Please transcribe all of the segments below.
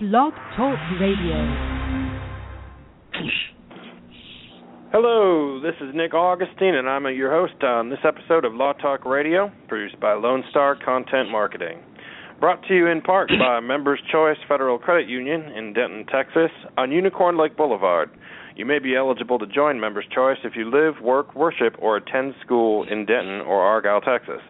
Blog Talk Radio. Hello, this is Nick Augustine, and I'm your host on this episode of Law Talk Radio, produced by Lone Star Content Marketing. Brought to you in part by Members Choice Federal Credit Union in Denton, Texas, on Unicorn Lake Boulevard. You may be eligible to join Members Choice if you live, work, worship, or attend school in Denton or Argyle, Texas.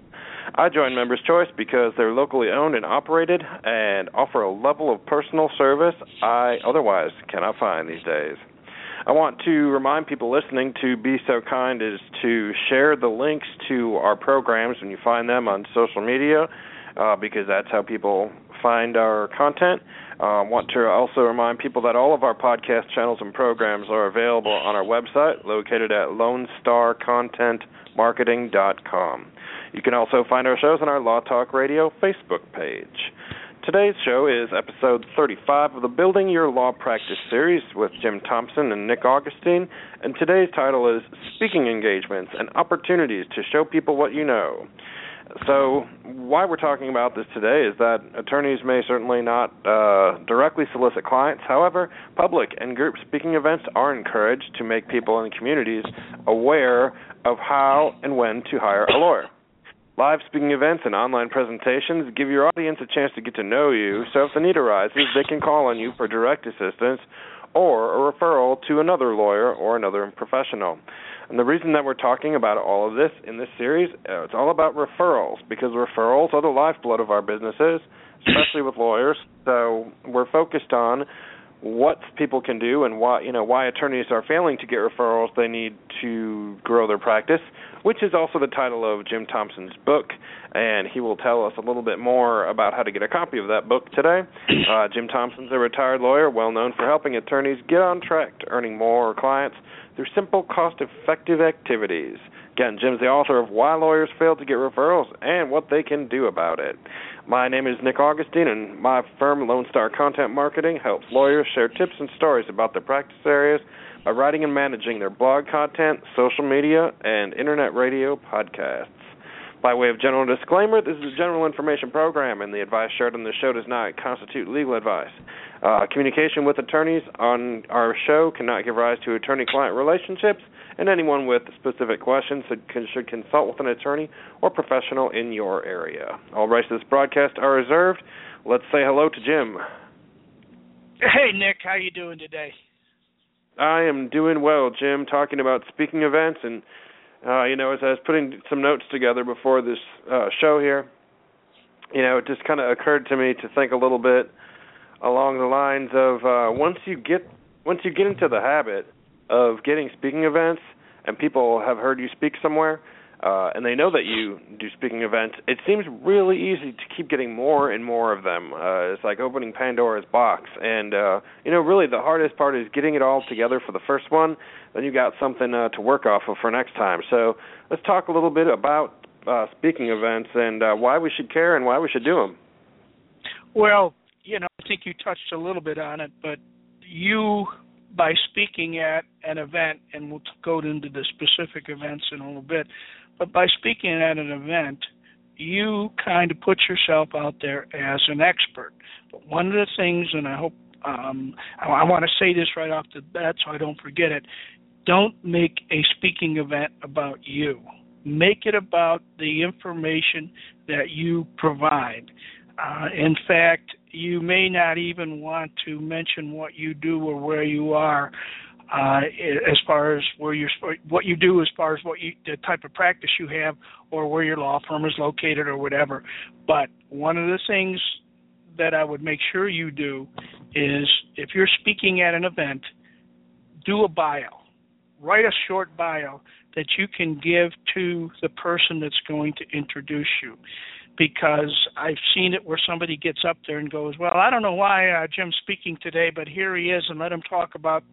I joined Members Choice because they're locally owned and operated and offer a level of personal service I otherwise cannot find these days. I want to remind people listening to be so kind as to share the links to our programs when you find them on social media, uh, because that's how people find our content. I uh, want to also remind people that all of our podcast channels and programs are available on our website, located at LoneStarContentMarketing.com. You can also find our shows on our Law Talk Radio Facebook page. Today's show is episode 35 of the Building Your Law Practice series with Jim Thompson and Nick Augustine, and today's title is Speaking Engagements and Opportunities to Show People What You Know. So, why we're talking about this today is that attorneys may certainly not uh, directly solicit clients. However, public and group speaking events are encouraged to make people in communities aware of how and when to hire a lawyer. Live speaking events and online presentations give your audience a chance to get to know you, so if the need arises, they can call on you for direct assistance or a referral to another lawyer or another professional. And the reason that we're talking about all of this in this series, uh, it's all about referrals because referrals are the lifeblood of our businesses, especially with lawyers. So we're focused on what people can do and why you know why attorneys are failing to get referrals they need to grow their practice which is also the title of Jim Thompson's book and he will tell us a little bit more about how to get a copy of that book today uh, Jim Thompson's a retired lawyer well known for helping attorneys get on track to earning more clients through simple cost effective activities Again, Jim's the author of Why Lawyers Fail to Get Referrals and What They Can Do About It. My name is Nick Augustine, and my firm, Lone Star Content Marketing, helps lawyers share tips and stories about their practice areas by writing and managing their blog content, social media, and internet radio podcasts. By way of general disclaimer, this is a general information program, and the advice shared on this show does not constitute legal advice. Uh, communication with attorneys on our show cannot give rise to attorney client relationships and anyone with specific questions should consult with an attorney or professional in your area. All rights to this broadcast are reserved. Let's say hello to Jim. Hey Nick, how you doing today? I am doing well, Jim. Talking about speaking events, and uh, you know, as I was putting some notes together before this uh, show here, you know, it just kind of occurred to me to think a little bit along the lines of uh, once you get once you get into the habit of getting speaking events and people have heard you speak somewhere uh, and they know that you do speaking events, it seems really easy to keep getting more and more of them. Uh, it's like opening Pandora's box, and uh, you know, really the hardest part is getting it all together for the first one. Then you got something uh, to work off of for next time. So let's talk a little bit about uh, speaking events and uh, why we should care and why we should do them. Well, you know, I think you touched a little bit on it, but you by speaking at an event, and we'll go into the specific events in a little bit, but by speaking at an event, you kind of put yourself out there as an expert. But one of the things, and I hope um, I, I want to say this right off the bat so I don't forget it don't make a speaking event about you. Make it about the information that you provide. Uh, in fact, you may not even want to mention what you do or where you are uh, as far as where you're what you do as far as what you the type of practice you have or where your law firm is located or whatever. But one of the things that I would make sure you do is if you're speaking at an event do a bio. Write a short bio that you can give to the person that's going to introduce you because I've seen it where somebody gets up there and goes, "Well, I don't know why uh, Jim's speaking today, but here he is, and let him talk about,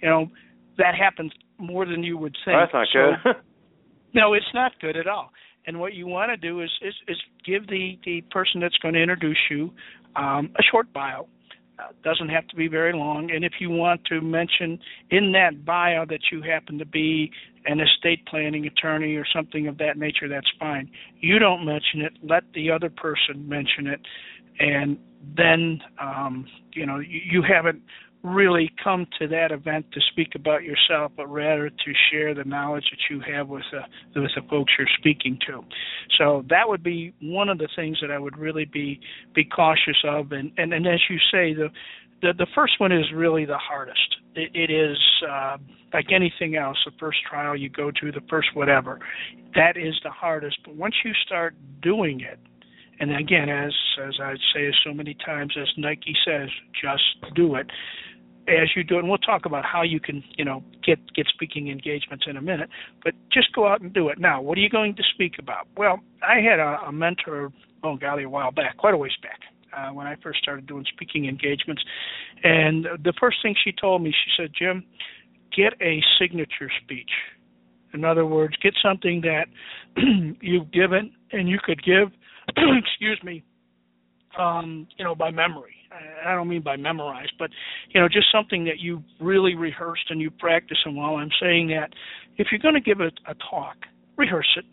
you know, that happens more than you would think." That's not so, good. no, it's not good at all. And what you want to do is, is is give the the person that's going to introduce you um, a short bio, Uh, doesn't have to be very long. And if you want to mention in that bio that you happen to be an estate planning attorney or something of that nature, that's fine. You don't mention it. Let the other person mention it, and then um, you know you, you haven't really come to that event to speak about yourself, but rather to share the knowledge that you have with the with the folks you're speaking to. So that would be one of the things that I would really be be cautious of. And and, and as you say, the the, the first one is really the hardest. it, it is uh, like anything else. The first trial you go to, the first whatever, that is the hardest. But once you start doing it, and again, as as I say so many times, as Nike says, just do it as you do it, and we'll talk about how you can, you know, get get speaking engagements in a minute. But just go out and do it. Now, what are you going to speak about? Well, I had a, a mentor, oh golly, a while back, quite a ways back, uh, when I first started doing speaking engagements, and the first thing she told me, she said, Jim, get a signature speech. In other words, get something that you've given and you could give, excuse me, um, you know, by memory. I don't mean by memorize, but you know, just something that you really rehearsed and you practice. And while I'm saying that, if you're going to give a, a talk, rehearse it.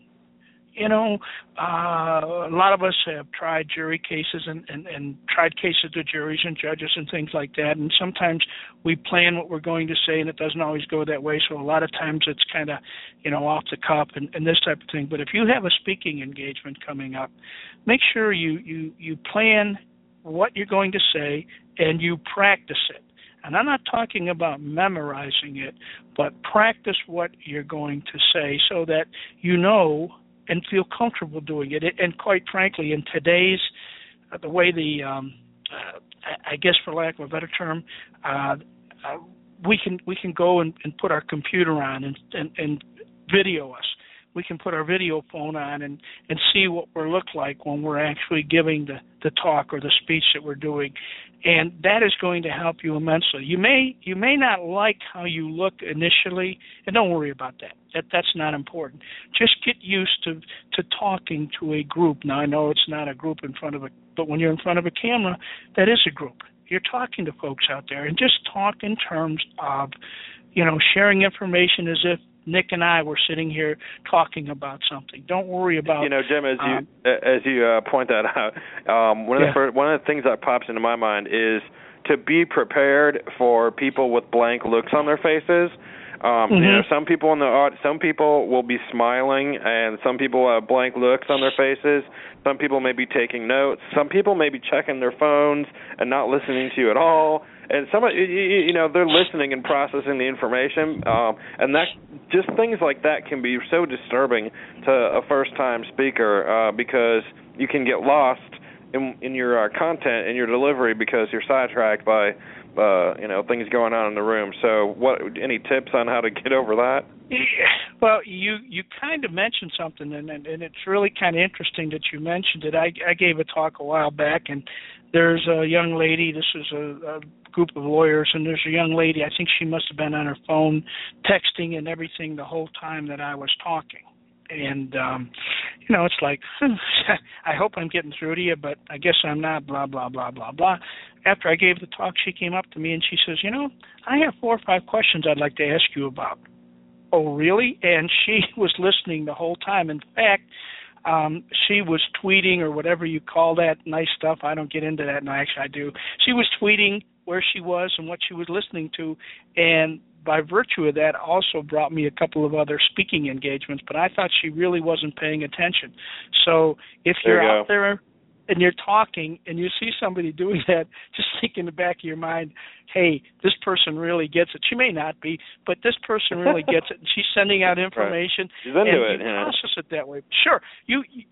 You know, uh, a lot of us have tried jury cases and, and, and tried cases to juries and judges and things like that. And sometimes we plan what we're going to say, and it doesn't always go that way. So a lot of times it's kind of, you know, off the cuff and, and this type of thing. But if you have a speaking engagement coming up, make sure you you you plan what you're going to say and you practice it. And I'm not talking about memorizing it, but practice what you're going to say so that you know and feel comfortable doing it. And quite frankly, in today's uh, the way the um, uh, I guess for lack of a better term, uh, uh, we can we can go and, and put our computer on and, and, and video us we can put our video phone on and and see what we look like when we're actually giving the the talk or the speech that we're doing and that is going to help you immensely. You may you may not like how you look initially and don't worry about that. That that's not important. Just get used to to talking to a group. Now i know it's not a group in front of a but when you're in front of a camera that is a group. You're talking to folks out there and just talk in terms of you know sharing information as if Nick and I were sitting here talking about something. Don't worry about. You know, Jim, as um, you as you uh, point that out, um, one of yeah. the first, one of the things that pops into my mind is to be prepared for people with blank looks on their faces. Um, mm-hmm. You know, some people in the art, some people will be smiling, and some people have blank looks on their faces. Some people may be taking notes. Some people may be checking their phones and not listening to you at all and some you know they're listening and processing the information um and that just things like that can be so disturbing to a first time speaker uh because you can get lost in in your uh, content and your delivery because you're sidetracked by uh you know things going on in the room. So what any tips on how to get over that? Well you you kind of mentioned something and and, and it's really kind of interesting that you mentioned it. I i gave a talk a while back and there's a young lady this is a, a group of lawyers, and there's a young lady. I think she must have been on her phone, texting and everything the whole time that I was talking. And um, you know, it's like I hope I'm getting through to you, but I guess I'm not. Blah blah blah blah blah. After I gave the talk, she came up to me and she says, "You know, I have four or five questions I'd like to ask you about." Oh, really? And she was listening the whole time. In fact, um, she was tweeting or whatever you call that nice stuff. I don't get into that, and actually I do. She was tweeting where she was and what she was listening to, and by virtue of that, also brought me a couple of other speaking engagements. But I thought she really wasn't paying attention. So if you're you out there and you're talking and you see somebody doing that, just think in the back of your mind, hey, this person really gets it. She may not be, but this person really gets it, and she's sending out information. Right. And it. You yeah. process it that way. Sure, you. you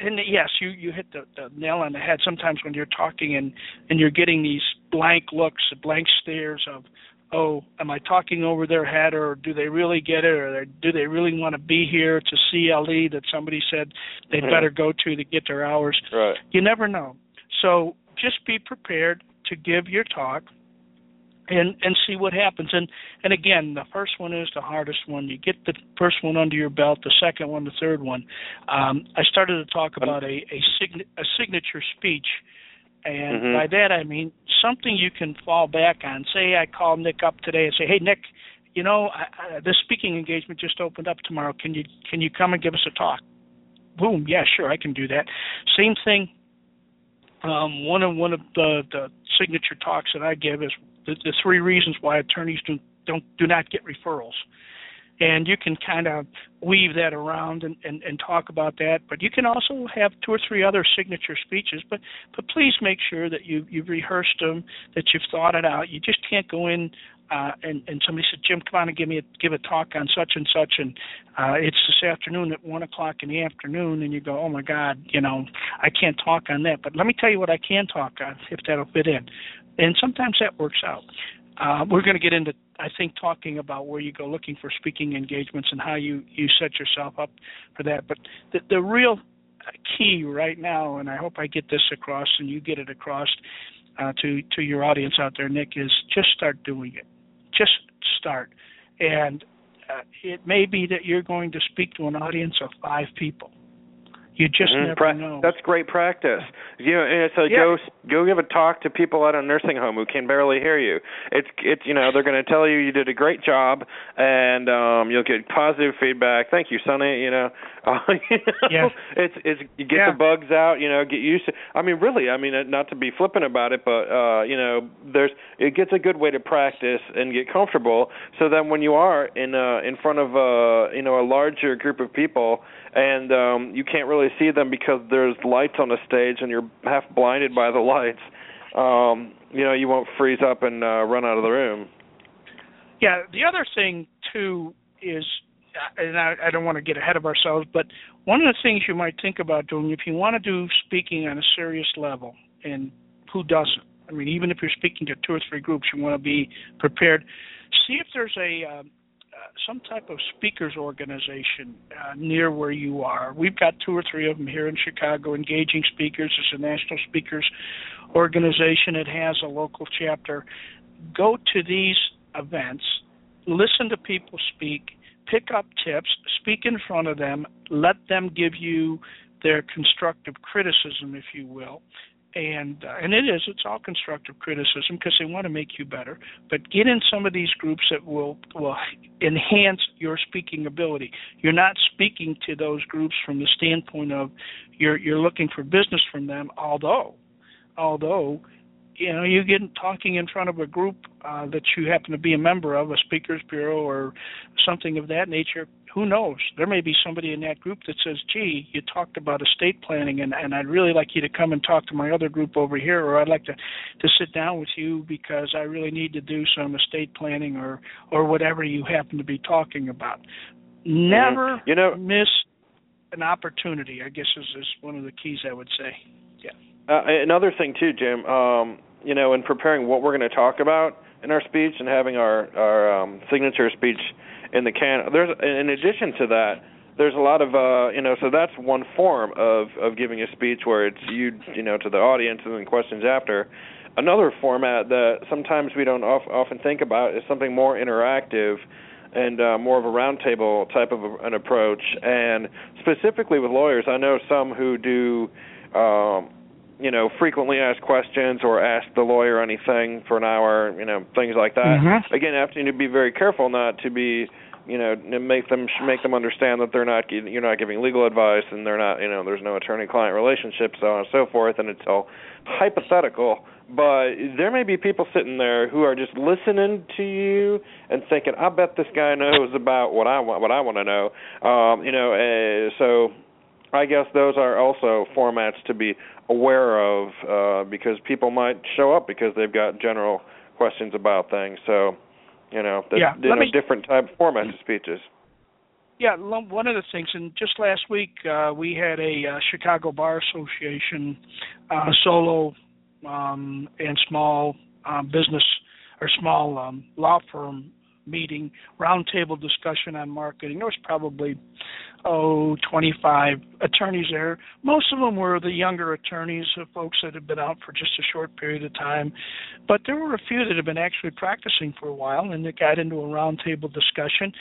and yes, you you hit the, the nail on the head. Sometimes when you're talking and and you're getting these blank looks, blank stares of, oh, am I talking over their head, or do they really get it, or do they really want to be here to see CLE that somebody said they'd mm-hmm. better go to to get their hours? Right. You never know. So just be prepared to give your talk and and see what happens and and again the first one is the hardest one you get the first one under your belt the second one the third one um i started to talk about a a, sign, a signature speech And Mhm. by that I mean something you can fall back on. Say I call Nick up today and say, "Hey Nick, you know, I, I, this speaking engagement just opened up tomorrow. Can you can you come and give us a talk?" Boom, yeah, sure, I can do that. Same thing. Um, one of one of the, the signature talks that I give is the, the three reasons why attorneys do don't do not get referrals and you can kind of weave that around and, and, and talk about that. But you can also have two or three other signature speeches. But but please make sure that you you've rehearsed them, that you've thought it out. You just can't go in uh, and and somebody said, Jim, come on and give me a, give a talk on such and such, and uh, it's this afternoon at one o'clock in the afternoon, and you go, oh my God, you know, I can't talk on that. But let me tell you what I can talk on if that'll fit in, and sometimes that works out. Uh, we're going to get into, I think, talking about where you go looking for speaking engagements and how you you set yourself up for that. But the, the real key right now, and I hope I get this across and you get it across uh, to to your audience out there, Nick, is just start doing it. Just start, and uh, it may be that you're going to speak to an audience of five people. You just Mhm. never Pra- know. That's great practice. You know, and it's like Yeah. go go give a talk to people at a nursing home who can barely hear you. It's it's you know they're going to tell you you did a great job and um you'll get positive feedback. Thank you, Sonny. You know, uh, you know Yeah. it's it's you get Yeah. the bugs out. You know, get used to. I mean, really. I mean, not to be flippant about it, but uh, you know, there's it gets a good way to practice and get comfortable. So then when you are in uh in front of uh you know a larger group of people and um you can't really see them because there's lights on the stage and you're half blinded by the lights um you know you won't freeze up and uh run out of the room Yeah, the other thing too is, uh, and I, I don't want to get ahead of ourselves, but one of the things you might think about doing if you want to do speaking on a serious level, and who doesn't? I mean, even if you're speaking to two or three groups, you want to be prepared. See if there's a um, uh, some type of speakers organization uh, near where you are. We've got two or three of them here in Chicago. Engaging Speakers is a national speakers organization. It has a local chapter. Go to these events, listen to people speak, pick up tips, speak in front of them, let them give you their constructive criticism, if you will. And uh, and it is it's all constructive criticism because they want to make you better. But get in some of these groups that will will enhance your speaking ability. You're not speaking to those groups from the standpoint of you're you're looking for business from them, although although you know you get talking in front of a group uh, that you happen to be a member of, a speakers bureau or something of that nature. Who knows? There may be somebody in that group that says, "Gee, you talked about estate planning, and, and I'd really like you to come and talk to my other group over here, or I'd like to to sit down with you because I really need to do some estate planning or or whatever you happen to be talking about." Never Mhm. You know- miss an opportunity. I guess is is one of the keys I would say. Uh, another thing too, Jim. Um, you know, in preparing what we're going to talk about in our speech and having our our um, signature speech in the can, there's in addition to that, there's a lot of uh, you know. So that's one form of of giving a speech where it's you you know to the audience and then questions after. Another format that sometimes we don't of, often think about is something more interactive and uh, more of a roundtable type of a, an approach. And specifically with lawyers, I know some who do. Um, you know, frequently asked questions or ask the lawyer anything for an hour, you know, things like that. Mhm. Again, you have to be very careful not to be, you know, make them make them understand that they're not you're not giving legal advice and they're not, you know, there's no attorney-client relationship, so on and so forth, and it's all hypothetical. But there may be people sitting there who are just listening to you and thinking, "I bet this guy knows about what I want, what I want to know." Um, you know, uh, so I guess those are also formats to be aware of uh, because people might show up because they've got general questions about things. So, you know, there's Yeah, you know, me- different type formats of speeches. Yeah, one of the things, and just last week uh, we had a uh, Chicago Bar Association uh, solo um, and small um, business or small um, law firm meeting, roundtable discussion on marketing. There was probably oh 25 attorneys there. Most of them were the younger attorneys, folks that had been out for just a short period of time, but there were a few that had been actually practicing for a while, and it got into a roundtable discussion.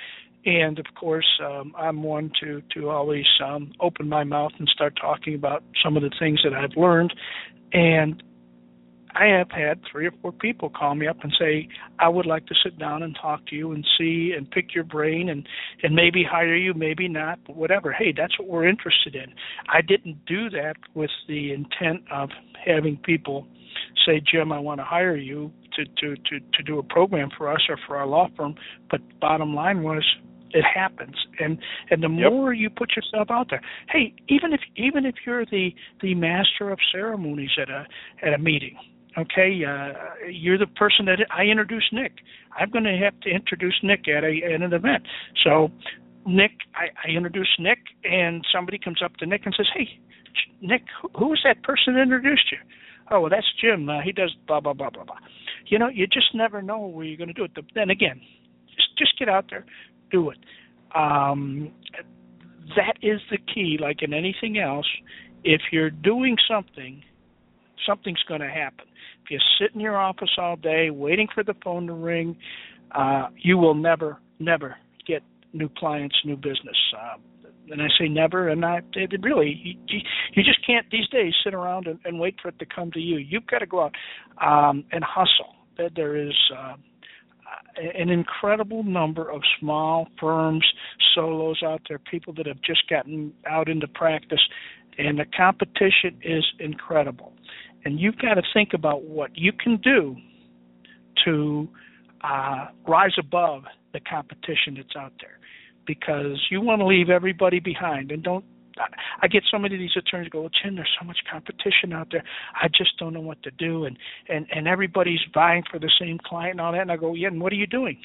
And of course um, I'm one to to always um, open my mouth and start talking about some of the things that I've learned, and I have had three or four people call me up and say, "I would like to sit down and talk to you and see and pick your brain and and maybe hire you, maybe not, but whatever. Hey, that's what we're interested in." I didn't do that with the intent of having people say, "Jim, I want to hire you to to to to do a program for us or for our law firm." But bottom line was, it happens and and the yep. more you put yourself out there hey even if even if you're the the master of ceremonies at a at a meeting okay uh you're the person that i introduced nick i'm going to have to introduce nick at a at an event so nick i i introduce nick and somebody comes up to nick and says hey nick who, was that person that introduced you oh well that's jim uh, he does blah blah blah blah blah you know you just never know where you're going to do it then again just just get out there do it. Um, that is the key. Like in anything else, if you're doing something, something's going to happen. You sit in your office all day waiting for the phone to ring, uh, you will never, never get new clients, new business. Uh, and I say never, and I it really you, you just can't these days sit around and, and wait for it to come to you. You've got to go out um, and hustle. There is uh, an incredible number of small firms, solos out there, people that have just gotten out into practice, and the competition is incredible. And you've got to think about what you can do to uh, rise above the competition that's out there, because you want to leave everybody behind and don't I get so many of these attorneys go, well, Jim, there's so much competition out there. I just don't know what to do, and and and everybody's vying for the same client and all that. And I go, yeah, and what are you doing?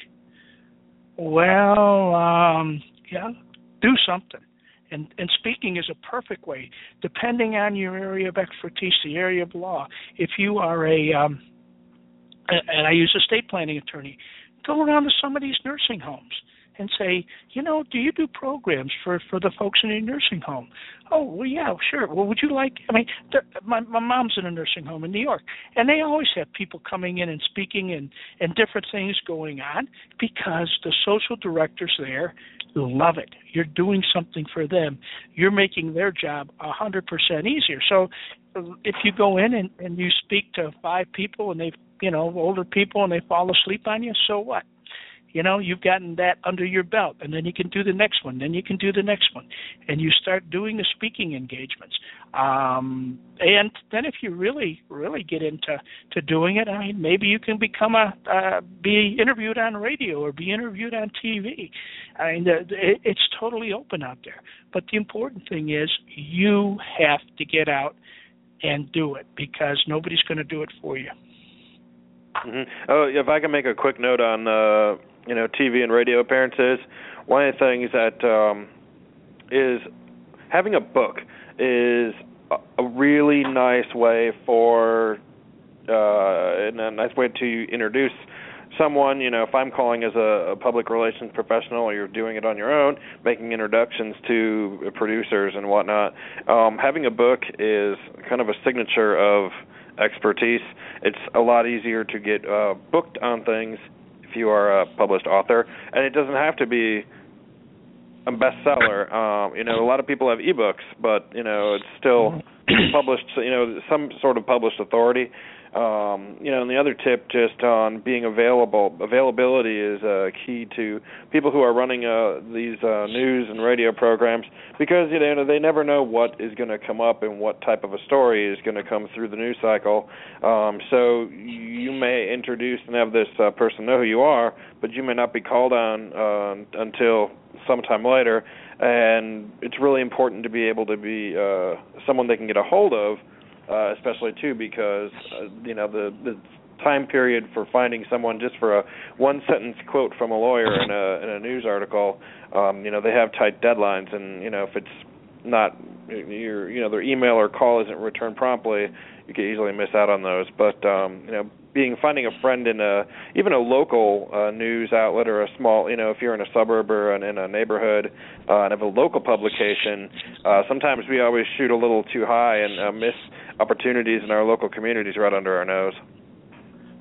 Well, um, yeah, do something. And, and speaking is a perfect way, depending on your area of expertise, the area of law. If you are a, um, and I use a state planning attorney, go around to some of these nursing homes and say, you know, do you do programs for for the folks in a nursing home? Oh, well, yeah, sure. Well, would you like? I mean, my my mom's in a nursing home in New York, and they always have people coming in and speaking and and different things going on because the social directors there love it. You're doing something for them. You're making their job a hundred percent easier. So, if you go in and and you speak to five people and they you know older people and they fall asleep on you, so what? You know you've gotten that under your belt and then you can do the next one then you can do the next one. And you start doing the speaking engagements. Um and then if you really really get into to doing it i mean maybe you can become a uh, be interviewed on radio or be interviewed on tv i mean the, it, it's totally open out there. But the important thing is you have to get out and do it because nobody's going to do it for you. Mm-hmm. Oh, if I can make a quick note on uh, you know TV and radio appearances, one of the things that um, is having a book is a, really nice way for uh, and a nice way to introduce someone, you know, if I'm calling as a, a public relations professional or you're doing it on your own, making introductions to producers and whatnot, um, having a book is kind of a signature of expertise. It's a lot easier to get uh, booked on things you are a published author, and it doesn't have to be a bestseller. Um, you know, a lot of people have ebooks, but you know, it's still published. You know, some sort of published authority. Um, you know, and the other tip just on being available, availability is uh, key to people who are running uh, these uh, news and radio programs because you know they never know what is going to come up and what type of a story is going to come through the news cycle. Um, so you may introduce and have this uh, person know who you are, but you may not be called on uh, until sometime later. And it's really important to be able to be uh, someone they can get a hold of uh, especially too because uh, you know the the time period for finding someone just for a one sentence quote from a lawyer in a in a news article um you know they have tight deadlines and you know if it's not your you know their email or call isn't returned promptly you could easily miss out on those. But um you know being finding a friend in a even a local uh, news outlet or a small you know if you're in a suburb or in, in a neighborhood uh, and have a local publication uh, sometimes we always shoot a little too high and uh, miss opportunities in our local communities right under our nose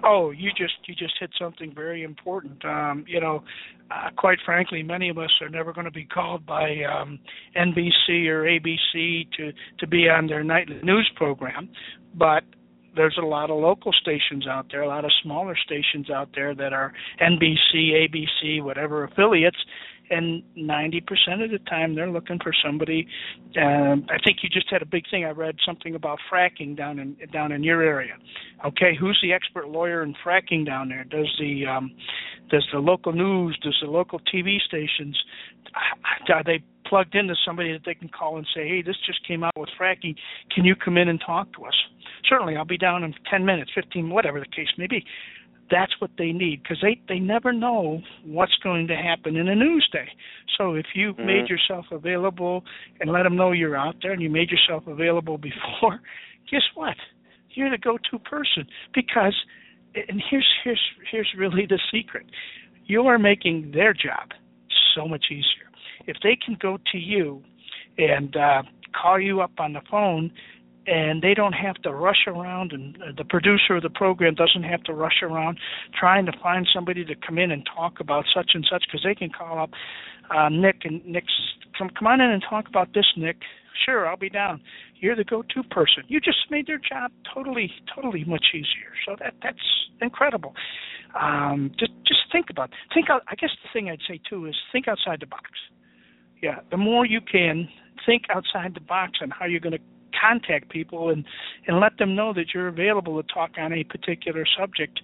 oh you just you just hit something very important. Um you know uh, quite frankly many of us are never going to be called by um NBC or ABC to to be on their nightly news program but there's a lot of local stations out there, a lot of smaller stations out there that are NBC, ABC, whatever affiliates, and 90% of the time they're looking for somebody. Um, I think you just had a big thing. I read something about fracking down in down in your area. Okay, who's the expert lawyer in fracking down there? Does the um, does the local news, does the local TV stations, are they plugged into somebody that they can call and say, hey, this just came out with fracking. Can you come in and talk to us? Certainly, I'll be down in 10 minutes, 15, whatever the case may be. That's what they need because they they never know what's going to happen in a news day. So if you mm-hmm. made yourself available and let them know you're out there and you made yourself available before, guess what? You're the go-to person because and here's here's here's really the secret. You are making their job so much easier if they can go to you and uh, call you up on the phone and they don't have to rush around and uh, the producer of the program doesn't have to rush around trying to find somebody to come in and talk about such and such because they can call up uh Nick and Nick's come come on in and talk about this Nick. Sure I'll be down. You're the go-to person. You just made their job totally totally much easier. So that that's incredible. Um just just think about it. think out I guess the thing I'd say too is think outside the box. Yeah, the more you can think outside the box on how you're going to contact people and and let them know that you're available to talk on a particular subject.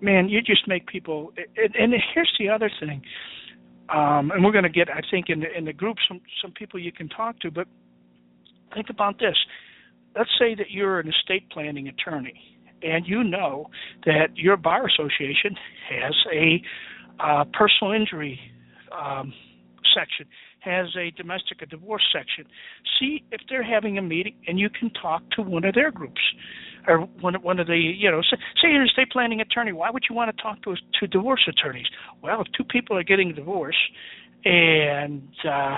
Man you just make people and, here's the other thing um and we're going to get i think in the in the group some some people you can talk to but think about this. Let's say that you're an estate planning attorney and you know that your bar association has a uh, personal injury um, section has a domestic a divorce section. See if they're having a meeting, and you can talk to one of their groups, or one one of the you know say, say you're an estate planning attorney. Why would you want to talk to to divorce attorneys? Well, if two people are getting divorced, and uh,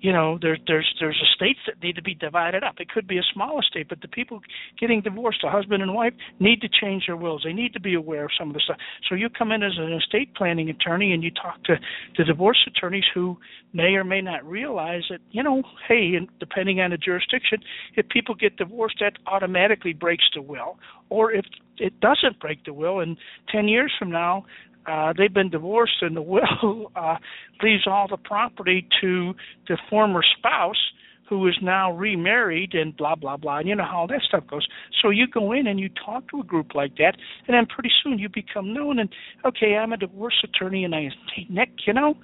you know there, there's there's estates that need to be divided up. It could be a small estate, but the people getting divorced, the husband and wife, need to change their wills. They need to be aware of some of the stuff. So you come in as an estate planning attorney and you talk to the divorce attorneys who may or may not realize that you know, hey, and depending on the jurisdiction, if people get divorced, that automatically breaks the will, or if it doesn't break the will, and ten years from now uh, they've been divorced, and the will uh, leaves all the property to the former spouse who is now remarried and blah blah blah. And you know how that stuff goes. So you go in and you talk to a group like that, and then pretty soon you become known. And okay, I'm a divorce attorney, and I hey Nick, you know,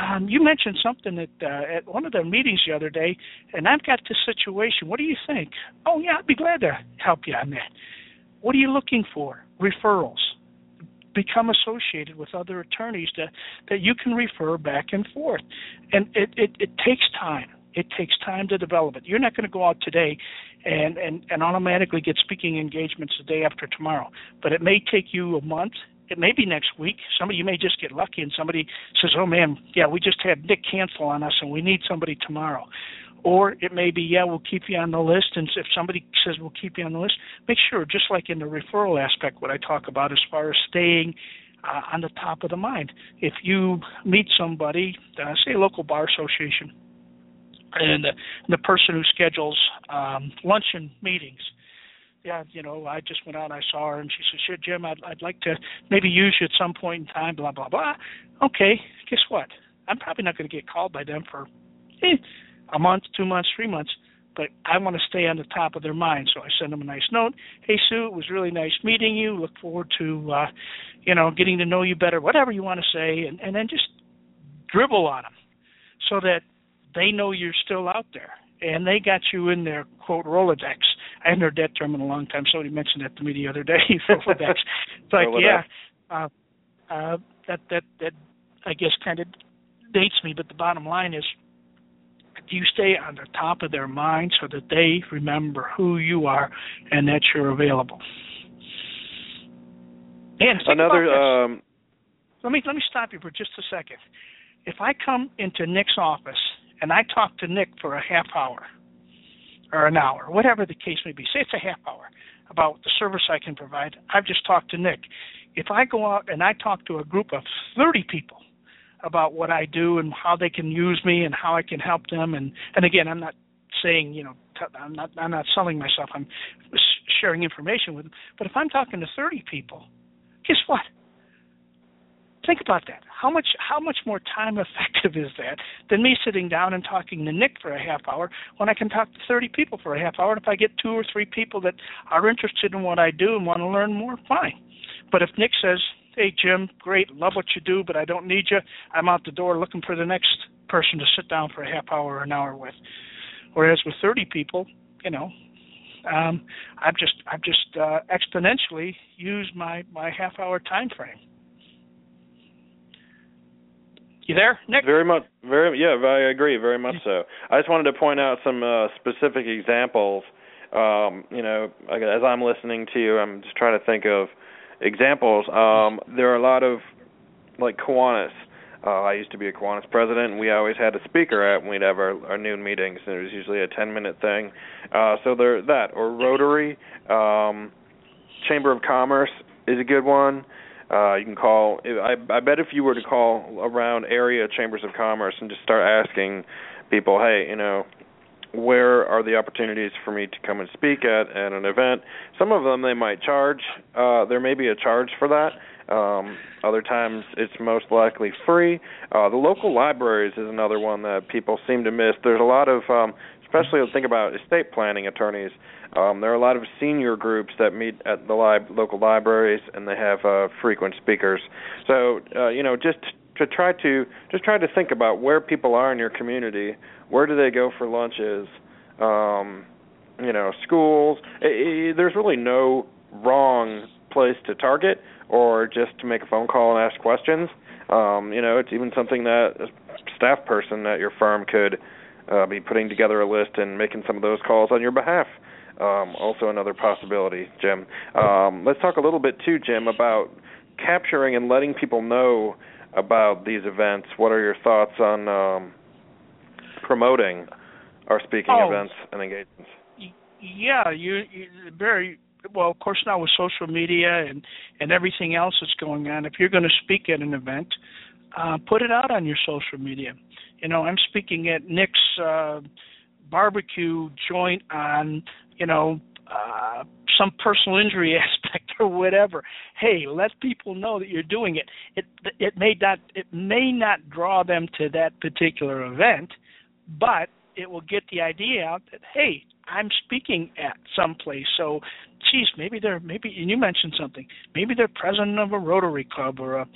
um, you mentioned something at uh, at one of the meetings the other day, and I've got this situation. What do you think? Oh yeah, I'd be glad to help you on that. What are you looking for? Referrals become associated with other attorneys that that you can refer back and forth. And it it, it takes time. It takes time to develop it. You're not going to go out today and and and automatically get speaking engagements the day after tomorrow. But it may take you a month. It may be next week. Somebody you may just get lucky and somebody says, "Oh man, yeah, we just had Nick cancel on us and we need somebody tomorrow." Or it may be, yeah, we'll keep you on the list. And if somebody says we'll keep you on the list, make sure, just like in the referral aspect, what I talk about as far as staying uh, on the top of the mind. If you meet somebody, uh, say a local bar association, and the, the person who schedules um, luncheon meetings, yeah, you know, I just went out, and I saw her, and she said, "Sure, Jim, I'd, I'd like to maybe use you at some point in time." Blah blah blah. Okay, guess what? I'm probably not going to get called by them for eh, a month, two months, three months, but I want to stay on the top of their mind. So I send them a nice note. Hey Sue, it was really nice meeting you. Look forward to uh, you know, getting to know you better, whatever you want to say, and, and then just dribble on them so that they know you're still out there and they got you in their quote Rolodex. I hadn't heard that term in a long time. Somebody mentioned that to me the other day, Rolodex. But Rolodex. yeah, uh, uh, that that that I guess kind of dates me. But the bottom line is, you stay on the top of their mind so that they remember who you are and that you're available. And another. Um, let me let me stop you for just a second. If I come into Nick's office and I talk to Nick for a half hour or an hour, whatever the case may be, say it's a half hour about the service I can provide. I've just talked to Nick. If I go out and I talk to a group of 30 people about what I do and how they can use me and how I can help them. And and again, I'm not saying you know i I'm not I'm not selling myself. I'm sharing information with them. But if I'm talking to 30 people, guess what? Think about that. How much how much more time effective is that than me sitting down and talking to Nick for a half hour when I can talk to 30 people for a half hour? And if I get two or three people that are interested in what I do and want to learn more, fine. But if Nick says, "Hey Jim, great, love what you do, but I don't need you," I'm out the door looking for the next person to sit down for a half hour or an hour with. Whereas with 30 people, you know, um, I've just I've just uh, exponentially used my my half hour time frame. You there, Nick? Very much, very yeah, I agree, very much so. I just wanted to point out some uh, specific examples. Um, you know, as I'm listening to you, I'm just trying to think of examples. Um, there are a lot of like Kiwanis. Uh, I used to be a Kiwanis president, and we always had a speaker at when we'd have our, our noon meetings, and it was usually a 10-minute thing. Uh, so there, that or Rotary, um, Chamber of Commerce is a good one. Uh, you can call. I, I bet if you were to call around area chambers of commerce and just start asking people, hey, you know, where are the opportunities for me to come and speak at at an event? Some of them they might charge. Uh, there may be a charge for that. Um, other times it's most likely free. Uh, the local libraries is another one that people seem to miss. There's a lot of, um, especially think about estate planning attorneys. Um, there are a lot of senior groups that meet at the li- local libraries, and they have uh, frequent speakers. So, uh, you know, just to try to just try to think about where people are in your community. Where do they go for lunches? Um, you know, schools. It, it, there's really no wrong place to target, or just to make a phone call and ask questions. Um, you know, it's even something that a staff person at your firm could uh, be putting together a list and making some of those calls on your behalf um, also another possibility, Jim. Um, let's talk a little bit too, Jim, about capturing and letting people know about these events. What are your thoughts on um, promoting our speaking oh, events and engagements? Yeah, you, you very well. Of course, now with social media and and everything else that's going on, if you're going to speak at an event, uh, put it out on your social media. You know, I'm speaking at Nick's. Uh, barbecue joint on you know uh, some personal injury aspect or whatever. Hey, let people know that you're doing it. It it may not it may not draw them to that particular event, but it will get the idea out that hey, I'm speaking at some place. So, geez, maybe they're maybe and you mentioned something. Maybe they're president of a Rotary Club or a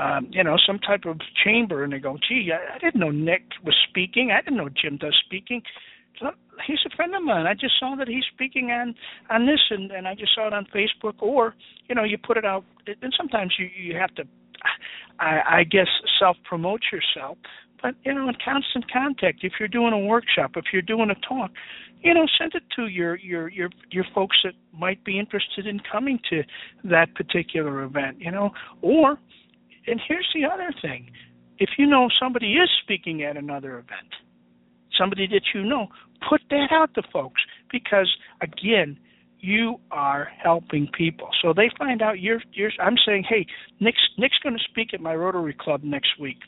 um, you know some type of chamber, and they go, gee, I, I didn't know Nick was speaking. I didn't know Jim does speaking he's a friend of mine. I just saw that he's speaking on on this, and and I just saw it on Facebook. Or you know, you put it out, and sometimes you you have to, I, I guess, self promote yourself. But you know, in constant contact. If you're doing a workshop, if you're doing a talk, you know, send it to your your your your folks that might be interested in coming to that particular event. You know, or and here's the other thing: if you know somebody is speaking at another event somebody that you know, put that out to folks because again, you are helping people. So they find out you're you're I'm saying, "Hey, Nick's Nick's going to speak at my Rotary Club next week."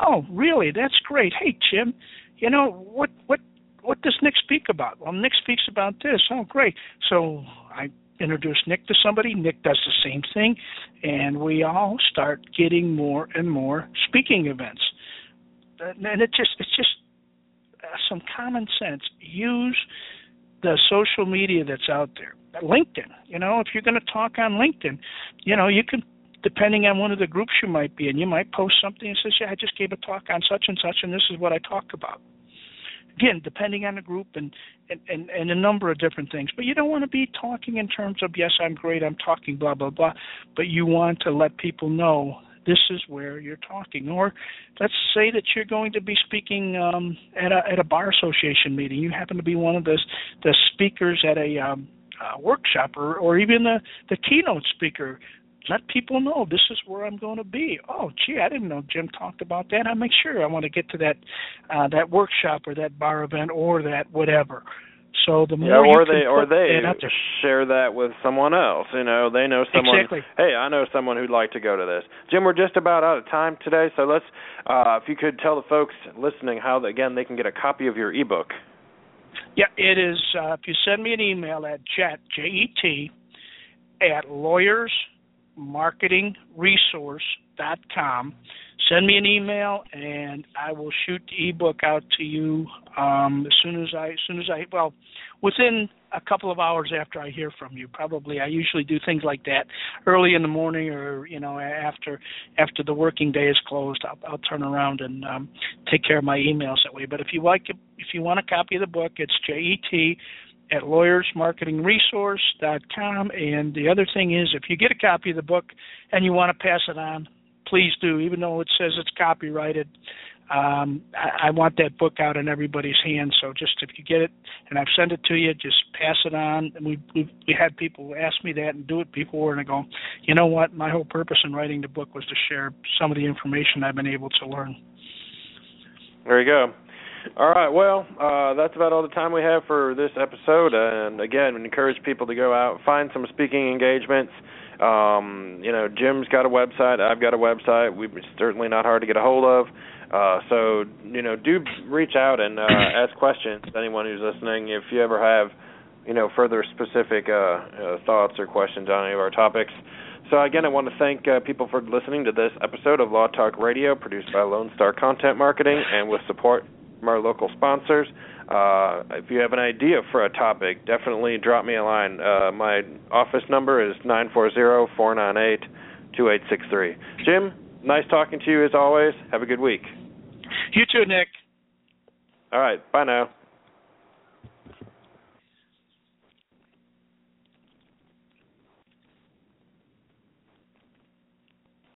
"Oh, really? That's great. Hey, Jim, you know, what what what does Nick speak about?" "Well, Nick speaks about this." "Oh, great." So I introduce Nick to somebody, Nick does the same thing, and we all start getting more and more speaking events. And it just it's just Uh, some common sense. Use the social media that's out there. LinkedIn, you know, if you're going to talk on LinkedIn, you know, you can depending on one of the groups you might be in, you might post something and says, "Yeah, I just gave a talk on such and such, and this is what I talked about." Again, depending on the group and and and, and a number of different things, but you don't want to be talking in terms of, "Yes, I'm great, I'm talking blah blah blah," but you want to let people know this is where you're talking. Or let's say that you're going to be speaking um, at a at a bar association meeting. You happen to be one of the the speakers at a um, uh, workshop, or or even the the keynote speaker. Let people know this is where I'm going to be. Oh, gee, I didn't know Jim talked about that. I make sure I want to get to that uh, that workshop or that bar event or that whatever. So the more yeah, or they or they share that with someone else. You know, they know someone. Exactly. Hey, I know someone who'd like to go to this. Jim, we're just about out of time today, so let's. Uh, if you could tell the folks listening how again they can get a copy of your ebook. Yeah, it is. Uh, if you send me an email at jet j e t at lawyers marketing resource dot com. Send me an email and I will shoot the ebook out to you um, as soon as I as soon as I well within a couple of hours after I hear from you. Probably I usually do things like that early in the morning or you know after after the working day is closed. I'll, I'll turn around and um, take care of my emails that way. But if you like if you want a copy of the book, it's J E T at lawyersmarketingresource.com. And the other thing is, if you get a copy of the book and you want to pass it on, please do, even though it says it's copyrighted. Um, I, I want that book out in everybody's hands. So just if you get it and I've sent it to you, just pass it on. And we we we had people ask me that and do it before, and I go, you know what? My whole purpose in writing the book was to share some of the information I've been able to learn. There you go. All right. Well, uh, that's about all the time we have for this episode. And again, encourage people to go out, find some speaking engagements. Um, you know, Jim's got a website. I've got a website. We're certainly not hard to get a hold of. Uh, so, you know, do reach out and uh, ask questions. Anyone who's listening, if you ever have, you know, further specific uh, uh, thoughts or questions on any of our topics. So again, I want to thank uh, people for listening to this episode of Law Talk Radio, produced by Lone Star Content Marketing, and with support from our local sponsors. Uh, if you have an idea for a topic, definitely drop me a line. Uh, my office number is nine four zero four nine eight two eight six three. Jim, nice talking to you as always. Have a good week. You too, Nick. All right. Bye now.